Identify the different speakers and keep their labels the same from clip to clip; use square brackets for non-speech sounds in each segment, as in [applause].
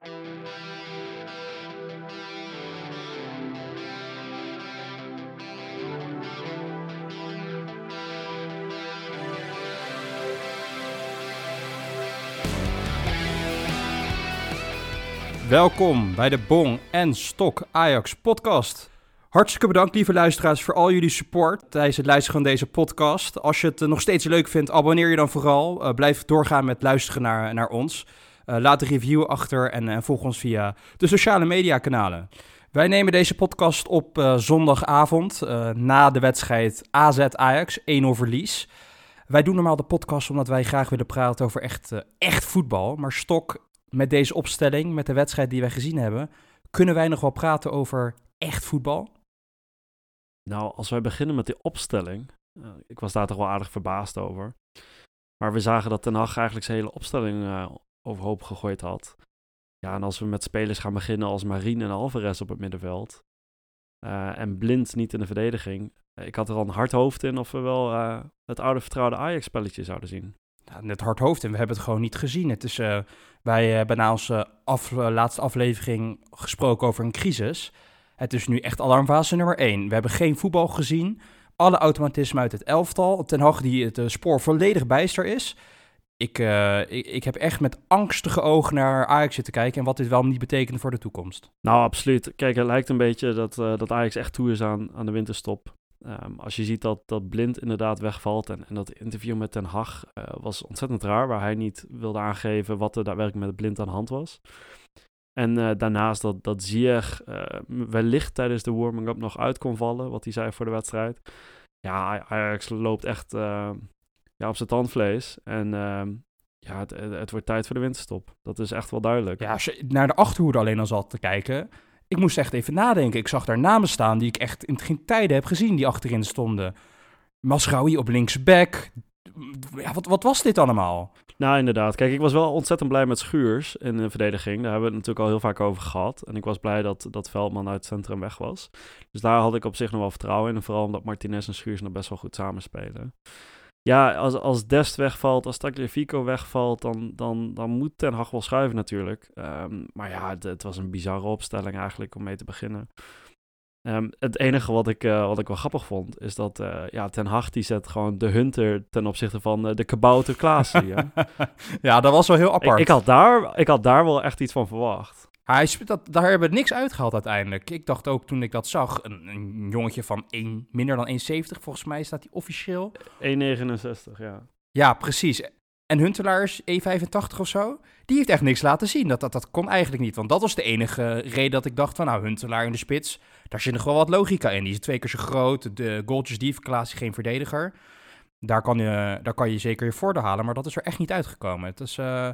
Speaker 1: Welkom bij de Bong en Stok Ajax podcast. Hartstikke bedankt, lieve luisteraars, voor al jullie support tijdens het luisteren van deze podcast. Als je het eh, nog steeds leuk vindt, abonneer je dan vooral. Uh, blijf doorgaan met luisteren naar, naar ons. Uh, laat een review achter en, en, volg ons via de sociale media kanalen. Wij nemen deze podcast op zondagavond na de wedstrijd AZ-Ajax, 1-0 verlies. Wij doen normaal de podcast omdat wij graag willen praten over echt, echt voetbal. Maar Stok met deze opstelling, met de wedstrijd die wij gezien hebben, kunnen wij nog wel praten over echt voetbal?
Speaker 2: Nou, als wij beginnen met die opstelling, ik was daar toch wel aardig verbaasd over. Maar we zagen dat Ten Hag eigenlijk zijn hele opstelling overhoop gegooid had. Ja, en als we met spelers gaan beginnen als Marine en Alvarez op het middenveld. Uh, en Blind niet in de verdediging. Ik had er al een hard hoofd in of we wel het oude vertrouwde Ajax-spelletje zouden zien
Speaker 1: ja, net hard hoofd en we hebben het gewoon niet gezien. Het is, wij hebben na onze af, laatste aflevering gesproken over een crisis. Het is nu echt alarmfase nummer 1. We hebben geen voetbal gezien. Alle automatisme uit het elftal. Ten Hag die het spoor volledig bijster is. Ik, ik, ik, heb echt met angstige ogen naar Ajax zitten kijken en wat dit wel niet betekent voor de toekomst.
Speaker 2: Nou, absoluut. Kijk, het lijkt een beetje dat, dat Ajax echt toe is aan, aan de winterstop. Um, als je ziet dat, dat Blind inderdaad wegvalt en, en dat interview met Ten Hag uh, was ontzettend raar, waar hij niet wilde aangeven wat er daadwerkelijk met Blind aan de hand was. En uh, daarnaast dat, dat Ziyech uh, wellicht tijdens de warming-up nog uit kon vallen, wat hij zei voor de wedstrijd. Ja, Ajax loopt echt ja, op zijn tandvlees. En ehm, ja, het, het, wordt tijd voor de winterstop. Dat is echt wel duidelijk.
Speaker 1: Ja, als je naar de achterhoede alleen al zat te kijken, ik moest echt even nadenken. Ik zag daar namen staan die ik echt in geen tijden heb gezien die achterin stonden. Masraoui op linksback. Ja, wat, wat was dit allemaal?
Speaker 2: Nou, inderdaad. Kijk, ik was wel ontzettend blij met Schuurs in de verdediging. Daar hebben we het natuurlijk al heel vaak over gehad. En ik was blij dat, dat Veldman uit het centrum weg was. Dus daar had ik op zich nog wel vertrouwen in. En vooral omdat Martinez en Schuurs nog best wel goed samenspelen ja, als, als Dest wegvalt, als Tagliafico wegvalt, dan, dan, dan moet Ten Hag wel schuiven natuurlijk. Um, maar ja, het, het, was een bizarre opstelling eigenlijk om mee te beginnen. Um, het enige wat ik, uh, wat ik wel grappig vond, is dat uh, ja, Ten Hag die zet gewoon de Hunter ten opzichte van uh, de kabouter Klaassen. [laughs] ja.
Speaker 1: ja, dat was wel heel apart.
Speaker 2: Ik, ik, had daar, ik had daar wel echt iets van verwacht.
Speaker 1: Hij, dat, daar hebben we niks uitgehaald uiteindelijk. Ik dacht ook toen ik dat zag, een, een jongetje van 1, minder dan 1,70 volgens mij staat hij officieel.
Speaker 2: 1,69 ja.
Speaker 1: Ja, precies. En Huntelaar is 1,85 of zo. Die heeft echt niks laten zien. Dat, dat, dat kon eigenlijk niet. Want dat was de enige reden dat ik dacht van... nou, Huntelaar in de spits, daar zit nog wel wat logica in. Die is twee keer zo groot. De goaltjes die Klaas geen verdediger. Daar kan, je, daar kan je zeker je voordeel halen. Maar dat is er echt niet uitgekomen. Het is... Uh,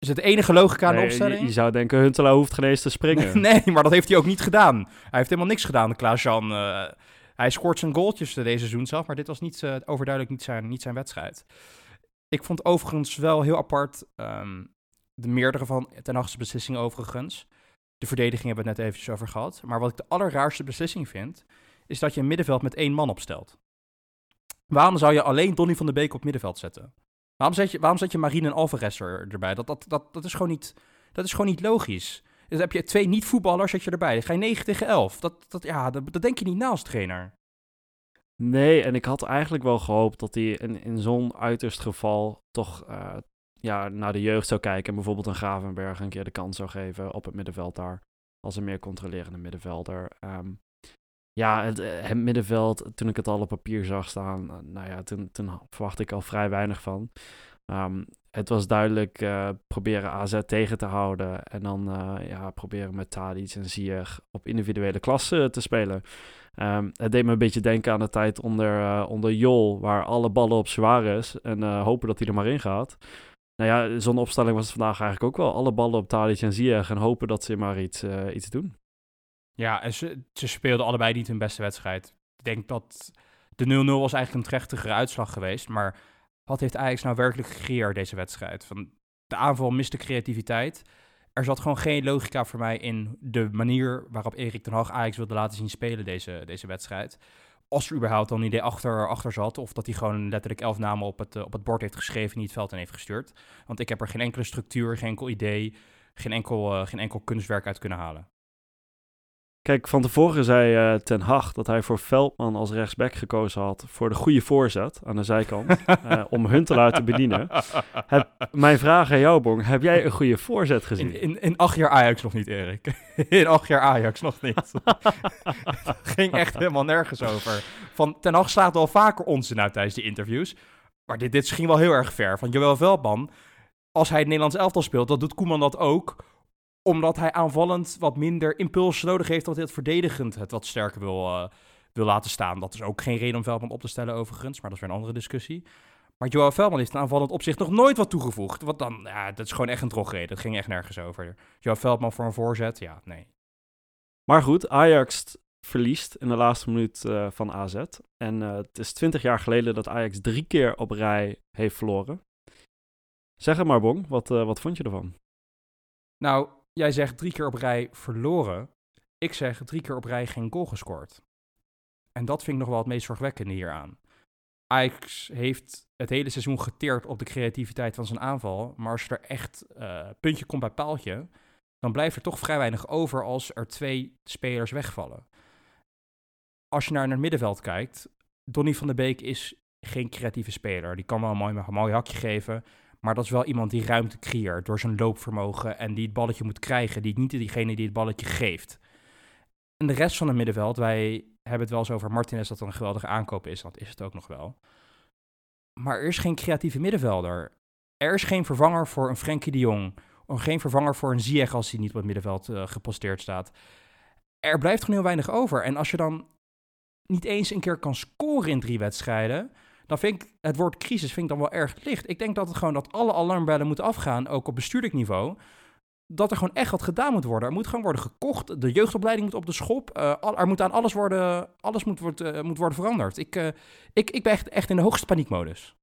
Speaker 1: is het enige logica aan de opstelling?
Speaker 2: Je, je, zou denken, Huntelaar hoeft geen eens te springen. [laughs]
Speaker 1: Nee, maar dat heeft hij ook niet gedaan. Hij heeft helemaal niks gedaan, Klaas-Jan. Uh, hij scoort zijn goaltjes deze seizoen zelf, maar dit was niet, uh, overduidelijk niet zijn, niet zijn wedstrijd. Ik vond overigens wel heel apart um, de meerdere van ten achtste beslissingen overigens. De verdediging hebben we het net eventjes over gehad. Maar wat ik de allerraarste beslissing vind, is dat je een middenveld met één man opstelt. Waarom zou je alleen Donny van de Beek op middenveld zetten? Waarom zet je, waarom zet je Marine en Alvarez er, erbij? Dat, dat, dat, dat, is gewoon niet, dat is gewoon niet logisch. Dus heb je twee niet-voetballers zet je erbij. Dan ga je 9 tegen 11. Dat, dat, ja, dat, denk je niet na als trainer.
Speaker 2: Nee, en ik had eigenlijk wel gehoopt dat hij in, in zo'n uiterst geval toch uh, ja, naar de jeugd zou kijken. En bijvoorbeeld een Gravenberg een keer de kans zou geven op het middenveld daar. Als een meer controlerende middenvelder. Um, ja, het, eh, het, middenveld, toen ik het al op papier zag staan, eh, nou ja, toen, toen verwachtte ik al vrij weinig van. Um, het was duidelijk uh, proberen AZ tegen te houden en dan ja, proberen met Tadic en Ziyech op individuele klasse te spelen. Um, het deed me een beetje denken aan de tijd onder, onder Jol, waar alle ballen op Suarez en hopen dat hij er maar in gaat. Nou ja, zo'n opstelling was het vandaag eigenlijk ook wel. Alle ballen op Tadic en Ziyech en hopen dat ze maar iets, iets doen.
Speaker 1: Ja, en ze, ze speelden allebei niet hun beste wedstrijd. Ik denk dat de 0-0 was eigenlijk een trechtigere uitslag geweest. Maar wat heeft Ajax nou werkelijk gecreëerd deze wedstrijd? Van de aanval miste creativiteit. Er zat gewoon geen logica voor mij in de manier waarop Erik ten Hag Ajax wilde laten zien spelen deze, deze wedstrijd. Als er überhaupt al een idee achter, achter zat. Of dat hij gewoon letterlijk elf namen op het, op het bord heeft geschreven en niet het veld in heeft gestuurd. Want ik heb er geen enkele structuur, geen enkel idee geen, enkel, geen enkel kunstwerk uit kunnen halen.
Speaker 2: Kijk, van tevoren zei uh, Ten Hag dat hij voor Veldman als rechtsback gekozen had voor de goede voorzet aan de zijkant, uh, [laughs] om Huntelaar te bedienen. Heb, mijn vraag aan jou, Bong, heb jij een goede voorzet gezien?
Speaker 1: In, in, in acht jaar Ajax nog niet, Erik. [laughs] in acht jaar Ajax nog niet. [laughs] ging echt helemaal nergens over. Van Ten Hag slaat al vaker onzin uit tijdens die interviews, maar dit, dit ging wel heel erg ver. Van Joël Veldman, als hij het Nederlands elftal speelt, dat doet Koeman dat ook omdat hij aanvallend wat minder impuls nodig heeft, dat hij het verdedigend het wat sterker wil, uh, wil laten staan. Dat is ook geen reden om Veldman op te stellen overigens, maar dat is weer een andere discussie. Maar Joao Veldman heeft een aanvallend opzicht nog nooit wat toegevoegd. Wat dan, ja, dat is gewoon echt een drogreden. Dat ging echt nergens over. Joao Veldman voor een voorzet, ja, nee.
Speaker 2: Maar goed, Ajax verliest in de laatste minuut uh, van AZ. En uh, het is twintig jaar geleden dat Ajax drie keer op rij heeft verloren. Zeg het maar, Bong, wat, wat vond je ervan?
Speaker 1: Nou, jij zegt drie keer op rij verloren. Ik zeg drie keer op rij geen goal gescoord. En dat vind ik nog wel het meest zorgwekkende hieraan. Ajax heeft het hele seizoen geteerd op de creativiteit van zijn aanval. Maar als er echt uh, puntje komt bij paaltje, dan blijft er toch vrij weinig over als er twee spelers wegvallen. Als je naar het middenveld kijkt, Donny van der Beek is geen creatieve speler. Die kan wel een mooi, een mooi hakje geven, maar dat is wel iemand die ruimte creëert door zijn loopvermogen en die het balletje moet krijgen, die niet diegene die het balletje geeft. En de rest van het middenveld, wij hebben het wel eens over Martinez dat een geweldige aankoop is, want is het ook nog wel. Maar er is geen creatieve middenvelder. Er is geen vervanger voor een Frenkie de Jong. Of geen vervanger voor een Ziyech als hij niet op het middenveld uh, geposteerd staat. Er blijft gewoon heel weinig over. En als je dan niet eens een keer kan scoren in drie wedstrijden, dan vind ik het woord crisis vind ik dan wel erg licht. Ik denk dat het gewoon dat alle alarmbellen moeten afgaan, ook op bestuurlijk niveau. Dat er gewoon echt wat gedaan moet worden. Er moet gewoon worden gekocht. De jeugdopleiding moet op de schop. Uh, er moet aan alles worden, alles moet, uh, moet worden veranderd. Ik, uh, ik, ik ben echt, echt in de hoogste paniekmodus.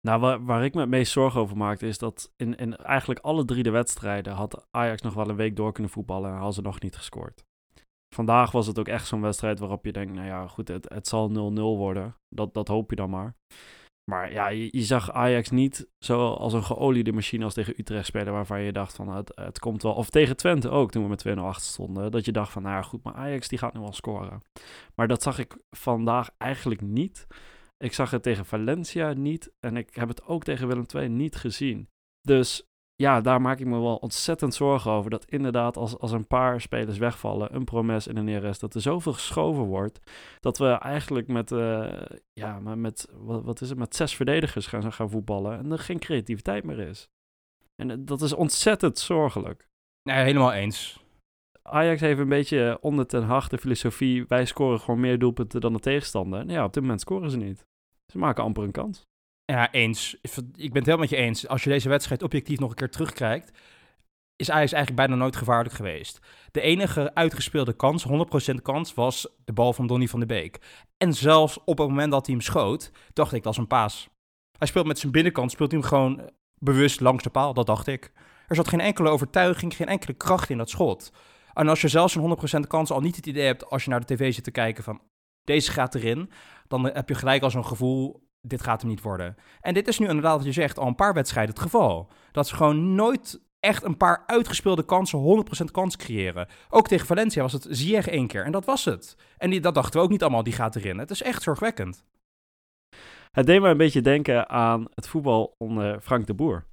Speaker 2: Nou, waar, ik me het meest zorgen over maakte, is dat in, in eigenlijk alle drie de wedstrijden had Ajax nog wel een week door kunnen voetballen en hadden ze nog niet gescoord. Vandaag was het ook echt zo'n wedstrijd waarop je denkt, nou ja, goed, het, het zal 0-0 worden. Dat, dat hoop je dan maar. Maar ja, je, zag Ajax niet zo als een geoliede machine als tegen Utrecht spelen, waarvan je dacht van het, het komt wel. Of tegen Twente ook, toen we met 2-0 achter stonden. Dat je dacht van, nou ja, goed, maar Ajax die gaat nu wel scoren. Maar dat zag ik vandaag eigenlijk niet. Ik zag het tegen Valencia niet en ik heb het ook tegen Willem II niet gezien. Dus ja, daar maak ik me wel ontzettend zorgen over. Dat inderdaad, als, als een paar spelers wegvallen, een Promes en een Neres, dat er zoveel geschoven wordt. Dat we eigenlijk met, uh, ja, met wat, wat, is het, met zes verdedigers gaan, gaan voetballen. En er geen creativiteit meer is. En eh, dat is ontzettend zorgelijk.
Speaker 1: Nee, helemaal eens.
Speaker 2: Ajax heeft een beetje onder ten hart de filosofie: wij scoren gewoon meer doelpunten dan de tegenstander. Nou ja, op dit moment scoren ze niet. Ze maken amper een kans.
Speaker 1: Ja, eens. Ik ben het helemaal met je eens. Als je deze wedstrijd objectief nog een keer terugkijkt, is Ajax eigenlijk bijna nooit gevaarlijk geweest. De enige uitgespeelde kans, 100% kans, was de bal van Donny van de Beek. En zelfs op het moment dat hij hem schoot, dacht ik, dat is een paas. Hij speelt met zijn binnenkant, speelt hij hem gewoon bewust langs de paal, dat dacht ik. Er zat geen enkele overtuiging, geen enkele kracht in dat schot. En als je zelfs een 100% kans al niet het idee hebt als je naar de tv zit te kijken van deze gaat erin, dan heb je gelijk al zo'n gevoel, dit gaat hem niet worden. En dit is nu inderdaad, wat je zegt, al een paar wedstrijden het geval. Dat ze gewoon nooit echt een paar uitgespeelde kansen, 100% kans creëren. Ook tegen Valencia was het Ziyech één keer en dat was het. En die, dat dachten we ook niet allemaal, die gaat erin. Het is echt zorgwekkend.
Speaker 2: Het deed me een beetje denken aan het voetbal onder Frank de Boer.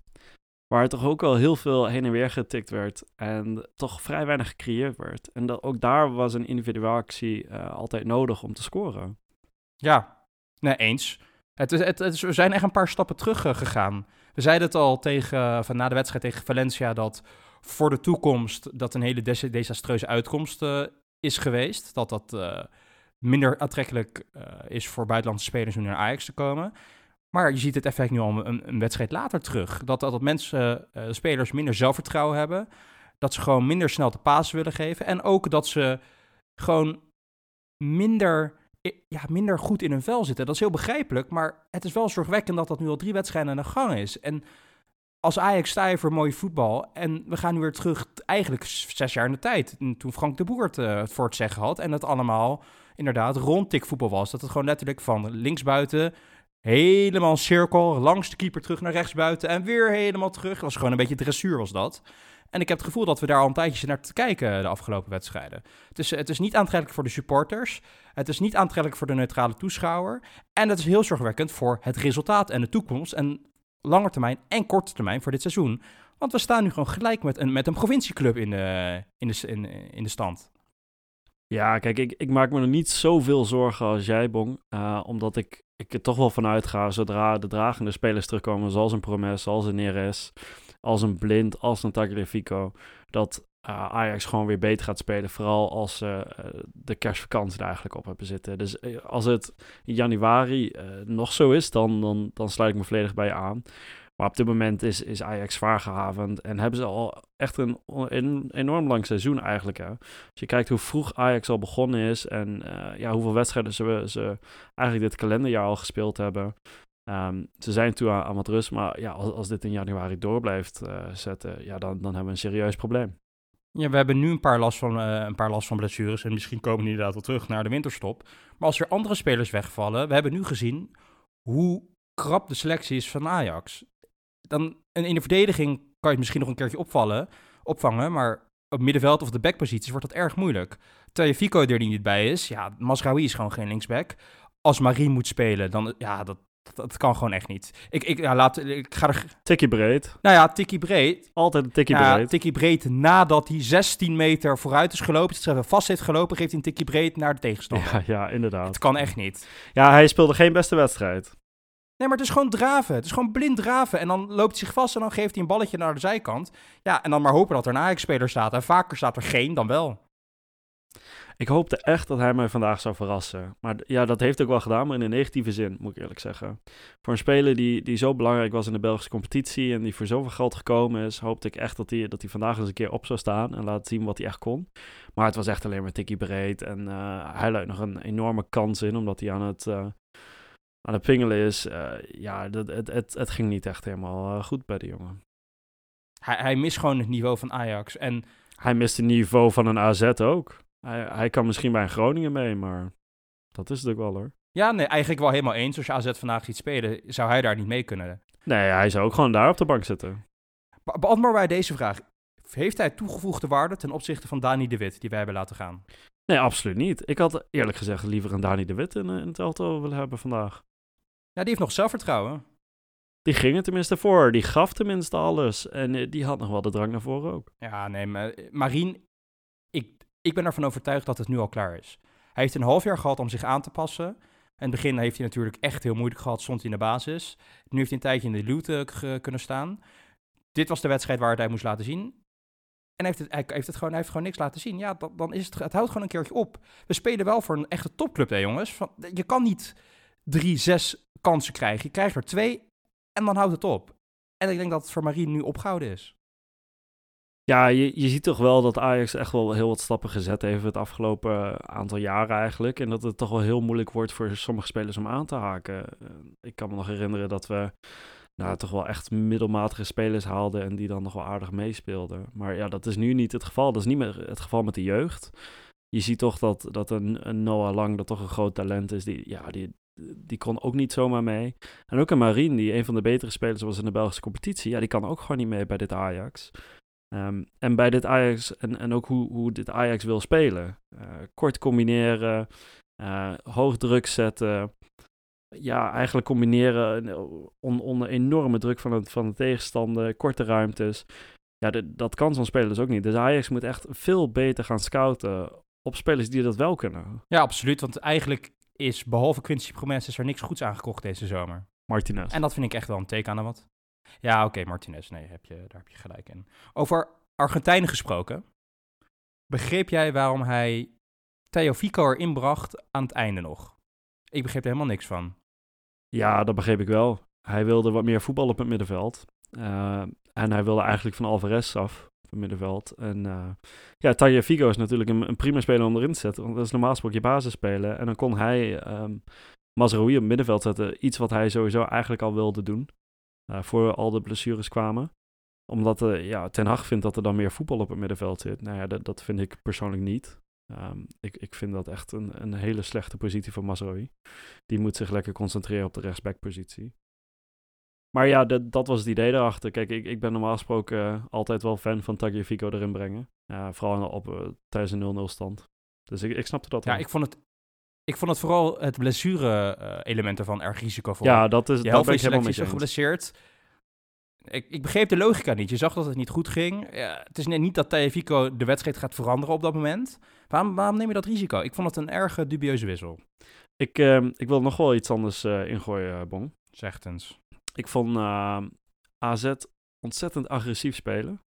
Speaker 2: Waar toch ook wel heel veel heen en weer getikt werd. En toch vrij weinig gecreëerd werd. En dat, ook daar was een individuele actie uh, altijd nodig om te scoren.
Speaker 1: Ja, nee, eens. Het het, we zijn echt een paar stappen terug uh, gegaan. We zeiden het al tegen, van na de wedstrijd tegen Valencia dat voor de toekomst dat een hele des desastreuze uitkomst uh, is geweest. Dat dat minder aantrekkelijk is voor buitenlandse spelers om naar Ajax te komen. Maar je ziet het effect nu al een, wedstrijd later terug. Dat, dat, dat mensen, spelers minder zelfvertrouwen hebben. Dat ze gewoon minder snel te pasen willen geven. En ook dat ze gewoon minder ja, minder goed in hun vel zitten. Dat is heel begrijpelijk, maar het is wel zorgwekkend dat dat nu al drie wedstrijden aan de gang is. En als Ajax sta je voor mooi voetbal en we gaan nu weer terug, eigenlijk zes jaar in de tijd, toen Frank de Boer het uh, voor het zeggen had en het allemaal inderdaad rondtikvoetbal was. Dat het gewoon letterlijk van linksbuiten helemaal cirkel, langs de keeper terug naar rechtsbuiten en weer helemaal terug. Dat was gewoon een beetje dressuur was dat. En ik heb het gevoel dat we daar al een tijdje naar te kijken de afgelopen wedstrijden. Het is, het is niet aantrekkelijk voor de supporters. Het is niet aantrekkelijk voor de neutrale toeschouwer. En het is heel zorgwekkend voor het resultaat en de toekomst. En lange termijn en korte termijn voor dit seizoen. Want we staan nu gewoon gelijk met een, met een provincieclub in de, in de, in, in de stand.
Speaker 2: Ja, kijk, ik, ik maak me nog niet zoveel zorgen als jij, Bong. Uh, omdat ik, ik er toch wel vanuit ga, zodra de dragende spelers terugkomen, zoals een Promes, zoals een Neres, als een Blind, als een Tagliafico, dat uh, Ajax gewoon weer beter gaat spelen. Vooral als ze uh, de kerstvakantie er eigenlijk op hebben zitten. Dus als het in januari nog zo is, dan, dan, dan sluit ik me volledig bij je aan. Maar op dit moment is, is Ajax zwaar gehavend en hebben ze al echt een, enorm lang seizoen eigenlijk. Hè. Als je kijkt hoe vroeg Ajax al begonnen is en ja, hoeveel wedstrijden ze, ze eigenlijk dit kalenderjaar al gespeeld hebben. Um, ze zijn toe aan, wat rust, maar ja, als, dit in januari door blijft uh, zetten, ja, dan, dan hebben we een serieus probleem.
Speaker 1: Ja, we hebben nu een paar last van, uh, een paar last van blessures en misschien komen die inderdaad wel terug naar de winterstop. Maar als er andere spelers wegvallen, we hebben nu gezien hoe krap de selectie is van Ajax dan in de verdediging kan je het misschien nog een keertje opvallen, opvangen, maar op middenveld of de backposities wordt dat erg moeilijk. Terwijl je Fico er niet bij is, ja, Masraoui is gewoon geen linksback. Als Marie moet spelen, dan, ja, dat, dat, kan gewoon echt niet. Ik, ik, ja, laat, ik ga er...
Speaker 2: Tikkie breed.
Speaker 1: Nou ja, tikkie breed.
Speaker 2: Altijd een tikkie ja, breed.
Speaker 1: tikkie breed nadat hij 16 meter vooruit is gelopen, het vast heeft gelopen, geeft hij een tikkie breed naar de tegenstander.
Speaker 2: Ja, ja, inderdaad.
Speaker 1: Het kan echt niet.
Speaker 2: Ja, hij speelde geen beste wedstrijd.
Speaker 1: Nee, maar het is gewoon draven. Het is gewoon blind draven. En dan loopt hij zich vast en dan geeft hij een balletje naar de zijkant. Ja, en dan maar hopen dat er een Ajax-speler staat. En vaker staat er geen dan wel.
Speaker 2: Ik hoopte echt dat hij mij vandaag zou verrassen. Maar ja, dat heeft ook wel gedaan, maar in een negatieve zin, moet ik eerlijk zeggen. Voor een speler die, die zo belangrijk was in de Belgische competitie en die voor zoveel geld gekomen is, hoopte ik echt dat hij, dat hij vandaag eens een keer op zou staan en laten zien wat hij echt kon. Maar het was echt alleen maar tikkie breed en uh, hij luidt nog een enorme kans in, omdat hij aan het, uh, aan het pingelen is, uh, ja, dat, het, het, het ging niet echt helemaal goed bij de jongen.
Speaker 1: Hij, hij mist gewoon het niveau van Ajax. En...
Speaker 2: Hij mist het niveau van een AZ ook. Hij, hij kan misschien bij een Groningen mee, maar dat is het ook wel hoor.
Speaker 1: Ja, nee, eigenlijk wel helemaal eens. Als je AZ vandaag ziet spelen, zou hij daar niet mee kunnen.
Speaker 2: Nee, hij zou ook gewoon daar op de bank zitten.
Speaker 1: Be beantwoord bij deze vraag. Heeft hij toegevoegde waarde ten opzichte van Dani de Wit, die wij hebben laten gaan?
Speaker 2: Nee, absoluut niet. Ik had eerlijk gezegd liever een Dani de Wit in, in het elftal willen hebben vandaag.
Speaker 1: Ja, die heeft nog zelfvertrouwen.
Speaker 2: Die ging er tenminste voor. Die gaf tenminste alles. En eh, die had nog wel de drang naar voren ook.
Speaker 1: Ja, nee, maar eh, Marien, ik, ik ben ervan overtuigd dat het nu al klaar is. Hij heeft een half jaar gehad om zich aan te passen. In het begin heeft hij natuurlijk echt heel moeilijk gehad, stond hij in de basis. Nu heeft hij een tijdje in de loote kunnen staan. Dit was de wedstrijd waar hij moest laten zien. En heeft het, hij, heeft het gewoon, heeft gewoon niks laten zien. Ja, dan, is het, het houdt gewoon een keertje op. We spelen wel voor een echte topclub, hè jongens. Van, je kan niet drie, zes kansen krijgen. Je krijgt er twee en dan houdt het op. En ik denk dat het voor Marie nu opgehouden is.
Speaker 2: Ja, je, je ziet toch wel dat Ajax echt wel heel wat stappen gezet heeft het afgelopen aantal jaren eigenlijk. En dat het toch wel heel moeilijk wordt voor sommige spelers om aan te haken. Eh, ik kan me nog herinneren dat we nou, toch wel echt middelmatige spelers haalden en die dan nog wel aardig meespeelden. Maar ja, dat is nu niet het geval. Dat is niet meer het geval met de jeugd. Je ziet toch dat, dat een, een Noah Lang, dat toch een groot talent is, die, ja, die, die kon ook niet zomaar mee. En ook een Marine, die een van de betere spelers was in de Belgische competitie. Ja, die kan ook gewoon niet mee bij dit Ajax. Um, en bij dit Ajax, en, en ook hoe, hoe dit Ajax wil spelen. Uh, kort combineren, uh, hoog druk zetten. Ja, eigenlijk combineren onder enorme druk van, het, van de tegenstander, korte ruimtes. Ja, de, dat kan zo'n speler dus ook niet. Dus Ajax moet echt veel beter gaan scouten op spelers die dat wel kunnen.
Speaker 1: Ja, absoluut. Want eigenlijk is behalve Quincy Promes is er niks goeds aangekocht deze zomer.
Speaker 2: Martinez.
Speaker 1: En dat vind ik echt wel een teken aan de wat. Ja, oké, Martinez. Nee, heb je, daar heb je gelijk in. Over Argentijnen gesproken. Begreep jij waarom hij Theo Fico erin bracht aan het einde nog? Ik begreep er helemaal niks van.
Speaker 2: Ja, dat begreep ik wel. Hij wilde wat meer voetbal op het middenveld. Uh, en hij wilde eigenlijk van Alvarez af het middenveld. En uh, ja, Taya Figo is natuurlijk een, een, prima speler om erin te zetten. Want dat is normaal gesproken je basis spelen. En dan kon hij um, op het middenveld zetten. Iets wat hij sowieso eigenlijk al wilde doen. Uh, voor al de blessures kwamen. Omdat uh, ja, Ten Hag vindt dat er dan meer voetbal op het middenveld zit. Nou ja, dat, dat vind ik persoonlijk niet. Um, ik, ik vind dat echt een, een hele slechte positie voor Mazraoui. Die moet zich lekker concentreren op de rechtsbackpositie. maar ja, dat, dat was het idee erachter. Kijk, ik, ik ben normaal gesproken altijd wel fan van Tagliafico erin brengen. vooral op, tijdens een 0-0 stand. Dus ik, ik snapte dat
Speaker 1: Ja, ik vond het ik vond het vooral het blessure-element ervan erg risicovol.
Speaker 2: Ja, dat is
Speaker 1: Je
Speaker 2: dat ben ik helemaal met je eens.
Speaker 1: geblesseerd. Ik, ik begreep de logica niet. Je zag dat het niet goed ging. Ja, het is net niet dat Tagliafico de wedstrijd gaat veranderen op dat moment. Waarom, waarom neem je dat risico? Ik vond het een erg eh, dubieuze wissel.
Speaker 2: Ik, ehm, ik wil nog wel iets anders eh, ingooien, eh, Bon.
Speaker 1: Zegt eens.
Speaker 2: Ik vond AZ ontzettend agressief spelen.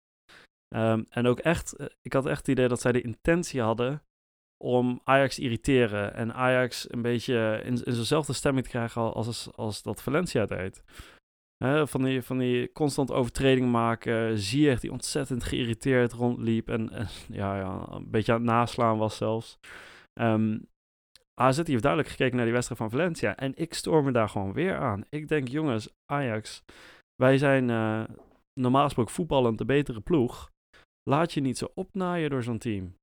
Speaker 2: Ehm, en ook echt, eh, ik had echt het idee dat zij de intentie hadden om Ajax te irriteren. En Ajax een beetje in, in zo'nzelfde stemming te krijgen al- als, als dat Valencia deed. Van, die, van die constant overtredingen maken. Ziyech die ontzettend geïrriteerd rondliep. En, en [laughs] ja, ja, een beetje aan het naslaan was zelfs. Ehm AZ heeft duidelijk gekeken naar die wedstrijd van Valencia. En ik stoor me daar gewoon weer aan. Ik denk, jongens, Ajax, wij zijn eh, normaal gesproken voetballend de betere ploeg. Laat je niet zo opnaaien door zo'n team.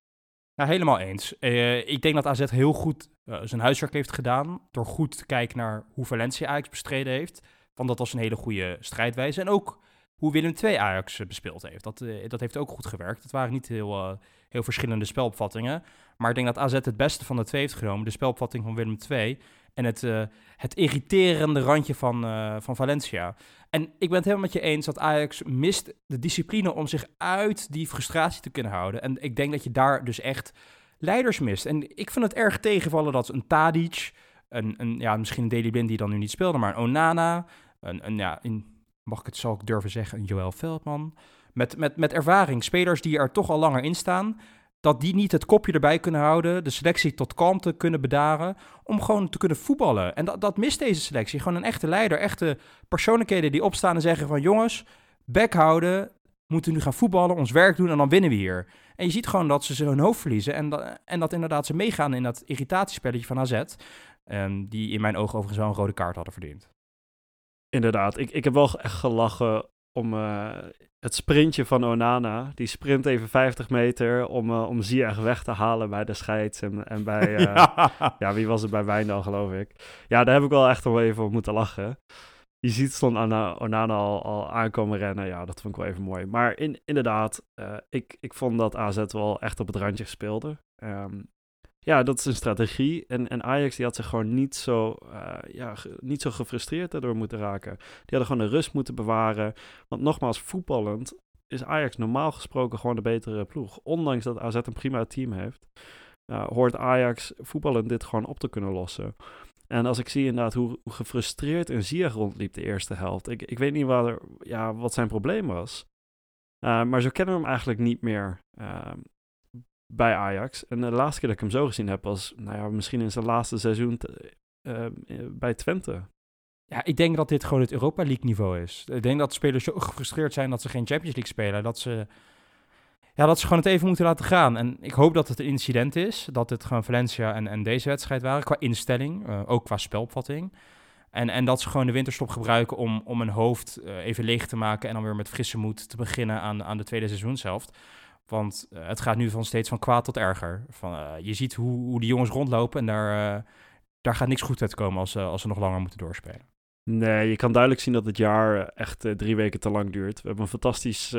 Speaker 1: Nou, helemaal eens. Eh, ik denk dat AZ heel goed eh, zijn huiswerk heeft gedaan. Door goed te kijken naar hoe Valencia Ajax bestreden heeft. Want dat was een hele goede strijdwijze. En ook hoe Willem II Ajax eh, bespeeld heeft. Dat, dat heeft ook goed gewerkt. Het waren niet heel, heel verschillende spelopvattingen. Maar ik denk dat AZ het beste van de twee heeft genomen. De spelopvatting van Willem II. En het, eh, het irriterende randje van, eh, van Valencia. En ik ben het helemaal met je eens dat Ajax mist de discipline om zich uit die frustratie te kunnen houden. En ik denk dat je daar dus echt leiders mist. En ik vind het erg tegenvallen dat een Tadic, een, een, ja, misschien een Deli Blind die dan nu niet speelde, maar een Onana, een, een ja, in, mag ik het zal ik durven zeggen, een Joël Veldman, met, met, met ervaring, spelers die er toch al langer in staan, dat die niet het kopje erbij kunnen houden, de selectie tot kalmte kunnen bedaren, om gewoon te kunnen voetballen. En dat, dat mist deze selectie. Gewoon een echte leider, echte persoonlijkheden die opstaan en zeggen van jongens, bek houden, moeten nu gaan voetballen, ons werk doen en dan winnen we hier. En je ziet gewoon dat ze hun hoofd verliezen en dat, en dat inderdaad ze meegaan in dat irritatiespelletje van AZ, ehm, die in mijn ogen overigens wel een rode kaart hadden verdiend.
Speaker 2: Inderdaad, ik, ik heb wel echt gelachen om eh, het sprintje van Onana. Die sprint even 50 meter om, eh om Ziyech weg te halen bij de scheids en, en bij... [laughs] eh, ja.
Speaker 1: ja.
Speaker 2: wie was het bij Wijndal, geloof ik. Ja, daar heb ik wel echt wel even op moeten lachen. Je ziet stond Ona- Onana al, al aankomen rennen. Ja, dat vond ik wel even mooi. Maar in, inderdaad, ik, ik vond dat AZ wel echt op het randje speelde. Ehm, ja, dat is een strategie. En, en Ajax die had zich gewoon niet zo, eh, ja, niet zo gefrustreerd daardoor moeten raken. Die hadden gewoon de rust moeten bewaren. Want nogmaals, voetballend is Ajax normaal gesproken gewoon de betere ploeg. Ondanks dat AZ een prima team heeft, eh, hoort Ajax voetballend dit gewoon op te kunnen lossen. En als ik zie inderdaad hoe, gefrustreerd een Ziyech rondliep de eerste helft. Ik, ik weet niet waar er, ja, wat zijn probleem was. Uh, maar zo kennen we hem eigenlijk niet meer uh, bij Ajax. En de laatste keer dat ik hem zo gezien heb was nou ja, misschien in zijn laatste seizoen uh, bij Twente.
Speaker 1: Ja, ik denk dat dit gewoon het Europa League niveau is. Ik denk dat spelers zo gefrustreerd zijn dat ze geen Champions League spelen. Dat ze, ja, dat ze gewoon het even moeten laten gaan. En ik hoop dat het een incident is. Dat het gewoon Valencia en, en deze wedstrijd waren. Qua instelling, uh, ook qua spelopvatting. En, en dat ze gewoon de winterstop gebruiken om, om hun hoofd even leeg te maken. En dan weer met frisse moed te beginnen aan, aan de tweede seizoenshelft. Want uh, het gaat nu van steeds van kwaad tot erger. Van, uh, je ziet hoe, hoe die jongens rondlopen en daar, uh, daar gaat niks goed uitkomen als, als ze nog langer moeten doorspelen.
Speaker 2: Nee, je kan duidelijk zien dat het jaar echt drie weken te lang duurt. We hebben een fantastisch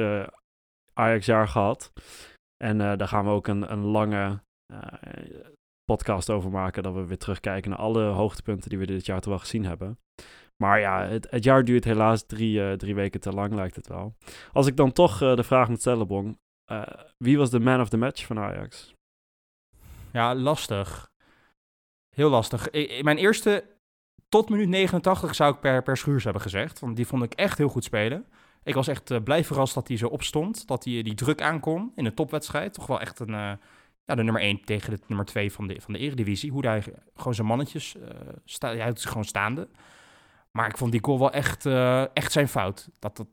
Speaker 2: Ajax-jaar gehad. En daar gaan we ook een, een lange podcast over maken. Dat we weer terugkijken naar alle hoogtepunten die we dit jaar toch wel gezien hebben. Maar ja, het, het jaar duurt helaas drie, drie weken te lang, lijkt het wel. Als ik dan toch de vraag moet stellen, Bong. Wie was de man of the match van Ajax?
Speaker 1: Ja, lastig. Heel lastig. Mijn eerste tot minuut 89 zou ik per, per Schuurs hebben gezegd. Want die vond ik echt heel goed spelen. Ik was echt uh, blij verrast dat hij zo opstond. Dat hij die druk aankon in een topwedstrijd. Toch wel echt een, uh, ja, de nummer 1 tegen de nummer 2 van de, van de Eredivisie. Hoe hij gewoon zijn mannetjes, uh, sta, hij gewoon staande. Maar ik vond die goal wel echt, echt zijn fout. Dat, dat,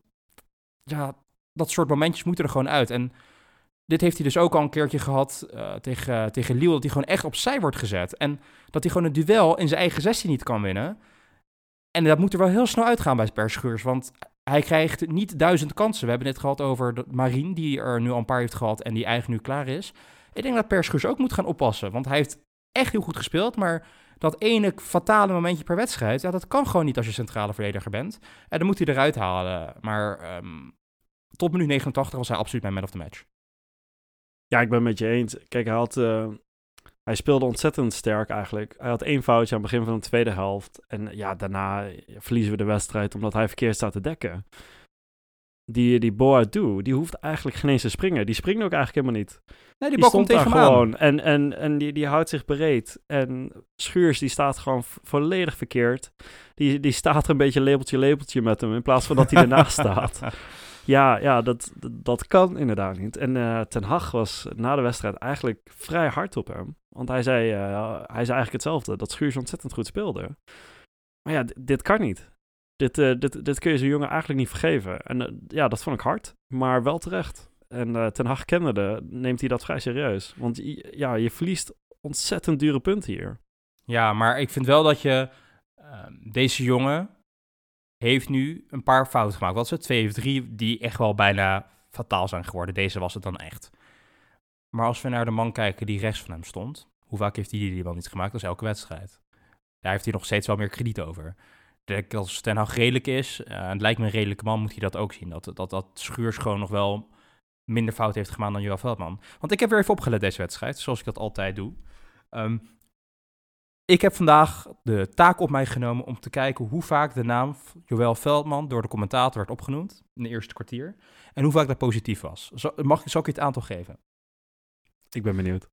Speaker 1: ja, dat soort momentjes moeten er gewoon uit. En dit heeft hij dus ook al een keertje gehad uh, tegen, tegen Lille, dat hij gewoon echt opzij wordt gezet. En dat hij gewoon een duel in zijn eigen 16 niet kan winnen. En dat moet er wel heel snel uitgaan bij Perschuurs, want hij krijgt niet duizend kansen. We hebben het gehad over Marien, die er nu al een paar heeft gehad en die eigenlijk nu klaar is. Ik denk dat Perschuurs ook moet gaan oppassen, want hij heeft echt heel goed gespeeld, maar dat ene fatale momentje per wedstrijd, ja, dat kan gewoon niet als je centrale verdediger bent. En dan moet hij eruit halen. Maar ehm, tot minuut 89 was hij absoluut mijn man of the match.
Speaker 2: Ja, ik ben het met je eens. Kijk, hij had... eh, hij speelde ontzettend sterk eigenlijk. Hij had één foutje aan het begin van de tweede helft. En ja, daarna verliezen we de wedstrijd omdat hij verkeerd staat te dekken. Die, die Boadu, die hoeft eigenlijk geen eens te springen. Die springt ook eigenlijk helemaal niet.
Speaker 1: Nee, die,
Speaker 2: Die
Speaker 1: komt
Speaker 2: stond daar gewoon. En, en, en die, die houdt zich bereed. En Schuurs, die staat gewoon volledig verkeerd. Die, die staat er een beetje lepeltje, lepeltje met hem. In plaats van dat hij [laughs] ernaast staat. Ja, ja dat, dat, kan inderdaad niet. En eh, Ten Hag was na de wedstrijd eigenlijk vrij hard op hem. Want hij zei, eh, hij zei eigenlijk hetzelfde. Dat Schuurs ontzettend goed speelde. Maar ja, dit kan niet. Dit, eh, dit, dit kun je zo'n jongen eigenlijk niet vergeven. En ja, dat vond ik hard. Maar wel terecht. En Ten Hag kennende neemt hij dat vrij serieus. Want ja, je verliest ontzettend dure punten hier.
Speaker 1: Ja, maar ik vind wel dat je... ehm, deze jongen heeft nu een paar fouten gemaakt. Wat is? Twee of drie die echt wel bijna fataal zijn geworden. Deze was het dan echt. Maar als we naar de man kijken die rechts van hem stond... Hoe vaak heeft hij die wel niet gemaakt? Dat is elke wedstrijd. Daar heeft hij nog steeds wel meer krediet over. Als Ten Hag redelijk is, en het lijkt me een redelijke man, moet hij dat ook zien. Dat, dat, dat Schuurs nog wel minder fout heeft gemaakt dan Johan Veldman. Want ik heb weer even opgelet deze wedstrijd, zoals ik dat altijd doe. Ehm, ik heb vandaag de taak op mij genomen om te kijken hoe vaak de naam Joël Veldman door de commentator werd opgenoemd in de eerste kwartier. En hoe vaak dat positief was. Zal, mag, zal ik je het aantal geven?
Speaker 2: Ik ben benieuwd.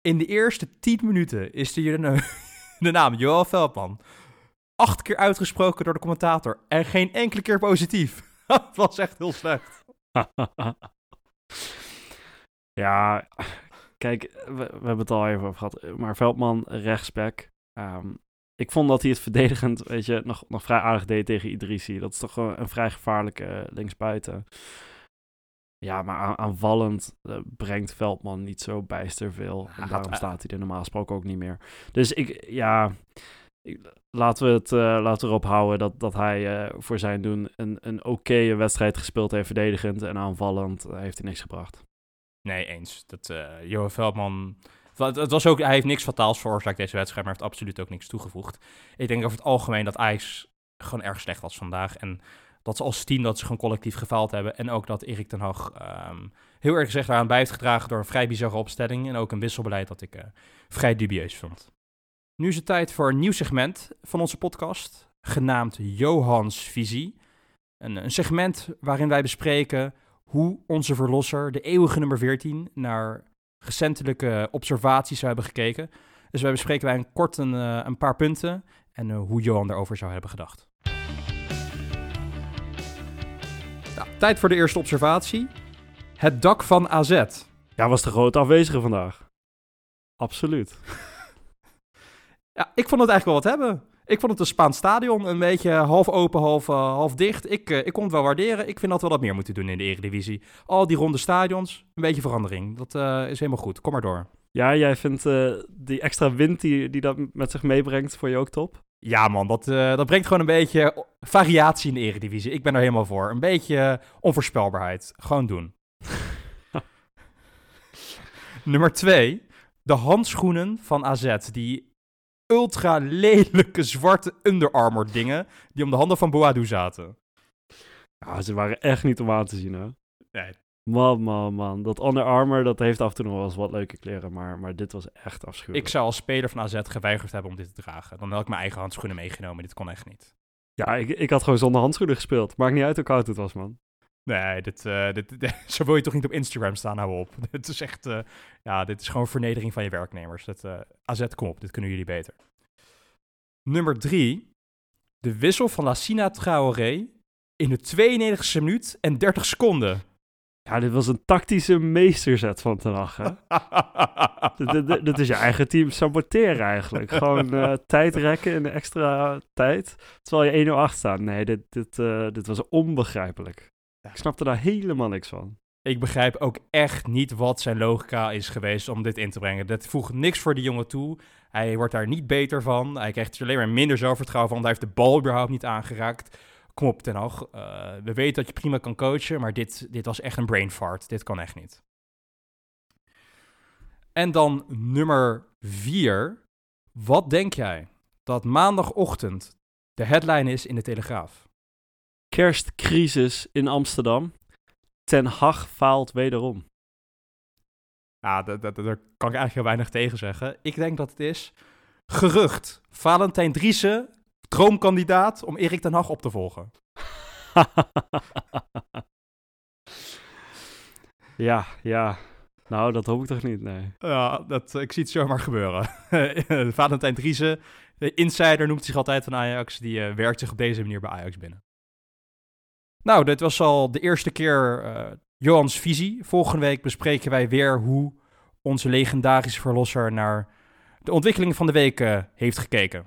Speaker 1: In de eerste 10 minuten is de, [laughs] de naam Joël Veldman acht keer uitgesproken door de commentator. En geen enkele keer positief. [laughs] dat was echt heel slecht. [laughs]
Speaker 2: ja, kijk, we, we hebben het al even over gehad. Maar Veldman, rechtsback. Ehm, ik vond dat hij het verdedigend, weet je, nog, nog vrij aardig deed tegen Idrissi. Dat is toch een vrij gevaarlijke eh, linksbuiten. Ja, maar aan- aanvallend eh, brengt Veldman niet zo bijster veel. En daarom
Speaker 1: eh,
Speaker 2: staat hij er normaal gesproken ook niet meer. Dus ik, ja, ik- laten we het eh, laten we erop houden dat, dat hij eh, voor zijn doen een, een oké wedstrijd gespeeld heeft, verdedigend en aanvallend eh, heeft hij niks gebracht.
Speaker 1: Nee, eens. Dat, eh Johan Veldman... Het was ook, hij heeft niks fataals veroorzaakt deze wedstrijd, maar heeft absoluut ook niks toegevoegd. Ik denk over het algemeen dat Ajax gewoon erg slecht was vandaag. En dat ze als team dat ze gewoon collectief gefaald hebben. En ook dat Erik ten Hag ehm, heel erg gezegd daaraan bij heeft gedragen door een vrij bizarre opstelling. En ook een wisselbeleid dat ik eh, vrij dubieus vond. Nu is het tijd voor een nieuw segment van onze podcast, genaamd Johans Visie. Een, een segment waarin wij bespreken hoe onze verlosser, de eeuwige nummer 14, naar recentelijke observaties zou hebben gekeken. Dus wij bespreken wij een kort een, eh, een paar punten en eh, hoe Johan daarover zou hebben gedacht. Nou, tijd voor de eerste observatie. Het dak van AZ.
Speaker 2: Ja, was de grote afwezige vandaag. Absoluut. [laughs]
Speaker 1: Ja, ik vond het eigenlijk wel wat hebben. Ik vond het een Spaans stadion, een beetje half open, half, eh, half dicht. Ik, eh, ik kon het wel waarderen. Ik vind dat we wat meer moeten doen in de Eredivisie. Al die ronde stadions, een beetje verandering. Dat eh, is helemaal goed. Kom maar door.
Speaker 2: Ja, jij vindt die extra wind die, die dat met zich meebrengt voor je ook top?
Speaker 1: Ja man, dat, dat brengt gewoon een beetje variatie in de Eredivisie. Ik ben er helemaal voor. Een beetje onvoorspelbaarheid. Gewoon doen. [laughs] Nummer twee. De handschoenen van AZ. Die ultra lelijke zwarte Under Armour dingen die om de handen van Boadu zaten.
Speaker 2: Ja, ze waren echt niet om aan te zien, hè?
Speaker 1: Nee.
Speaker 2: Man, man, man. Dat Under Armour, dat heeft af en toe nog wel eens wat leuke kleren, maar, maar dit was echt afschuwelijk.
Speaker 1: Ik zou als speler van AZ geweigerd hebben om dit te dragen. Dan had ik mijn eigen handschoenen meegenomen. Dit kon echt niet.
Speaker 2: Ja, ik, ik had gewoon zonder handschoenen gespeeld. Maakt niet uit hoe koud het was, man.
Speaker 1: Nee, dit, eh, dit, [laughs] dit- zo wil je toch niet op Instagram staan, hou op. [laughs] dit is echt, eh, ja, dit is gewoon vernedering van je werknemers. Dat, eh, AZ, kom op, dit kunnen jullie beter. Nummer drie, de wissel van Lassina Traoré in de 92e minuut en 30 seconden.
Speaker 2: Ja, dit was een tactische meesterzet van Ten Hag, dit- dit- Dit is je eigen team saboteren eigenlijk. Gewoon eh, [laughs] tijd rekken in de extra tijd, terwijl je 1-0 achter staat. Nee, dit, dit, dit was onbegrijpelijk. Ik snapte daar helemaal niks van.
Speaker 1: Ik begrijp ook echt niet wat zijn logica is geweest om dit in te brengen. Dat voegt niks voor die jongen toe. Hij wordt daar niet beter van. Hij krijgt er alleen maar minder zelfvertrouwen van. Hij heeft de bal überhaupt niet aangeraakt. Kom op, Ten Hag. Eh, we weten dat je prima kan coachen, maar dit, dit was echt een brain fart. Dit kan echt niet. En dan nummer vier. Wat denk jij dat maandagochtend de headline is in de Telegraaf?
Speaker 2: Kerstcrisis in Amsterdam. Ten Hag faalt wederom.
Speaker 1: Ja, daar kan ik eigenlijk heel weinig tegen zeggen. Ik denk dat het is gerucht. Valentijn Driessen, droomkandidaat om Erik ten Hag op te volgen. [laughs]
Speaker 2: ja, ja. Nou, dat hoop ik toch niet, nee.
Speaker 1: Ja, dat, ik zie het zomaar gebeuren. [laughs] Valentijn Driessen, de insider noemt zich altijd van Ajax, die uh, werkt zich op deze manier bij Ajax binnen. Nou, dit was al de eerste keer uh, Johans visie. Volgende week bespreken wij weer hoe onze legendarische verlosser naar de ontwikkeling van de week uh, heeft gekeken.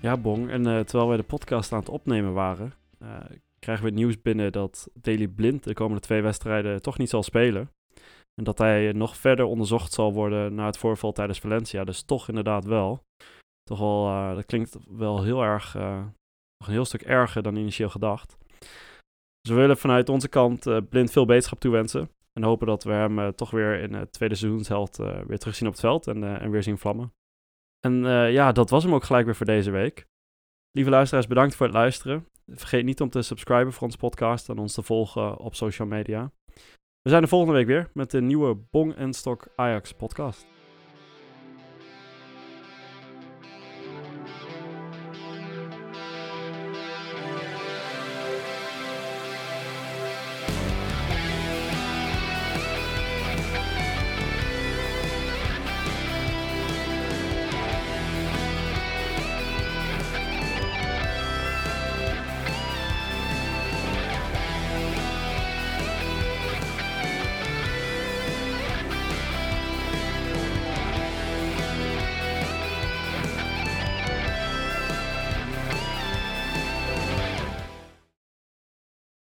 Speaker 2: Ja, Bong. En uh, terwijl wij de podcast aan het opnemen waren, krijgen we het nieuws binnen dat Daley Blind de komende twee wedstrijden toch niet zal spelen. En dat hij nog verder onderzocht zal worden naar het voorval tijdens Valencia. Dus toch inderdaad wel. Toch wel, uh, dat klinkt wel heel erg, nog een heel stuk erger dan initieel gedacht. Dus we willen vanuit onze kant Blind veel beterschap toewensen. En hopen dat we hem toch weer in het tweede seizoensheld weer terugzien op het veld en, en weer zien vlammen. En ja, dat was hem ook gelijk weer voor deze week. Lieve luisteraars, bedankt voor het luisteren. Vergeet niet om te subscriben voor onze podcast en ons te volgen op social media. We zijn de volgende week weer met de nieuwe Bong en Stok Ajax podcast.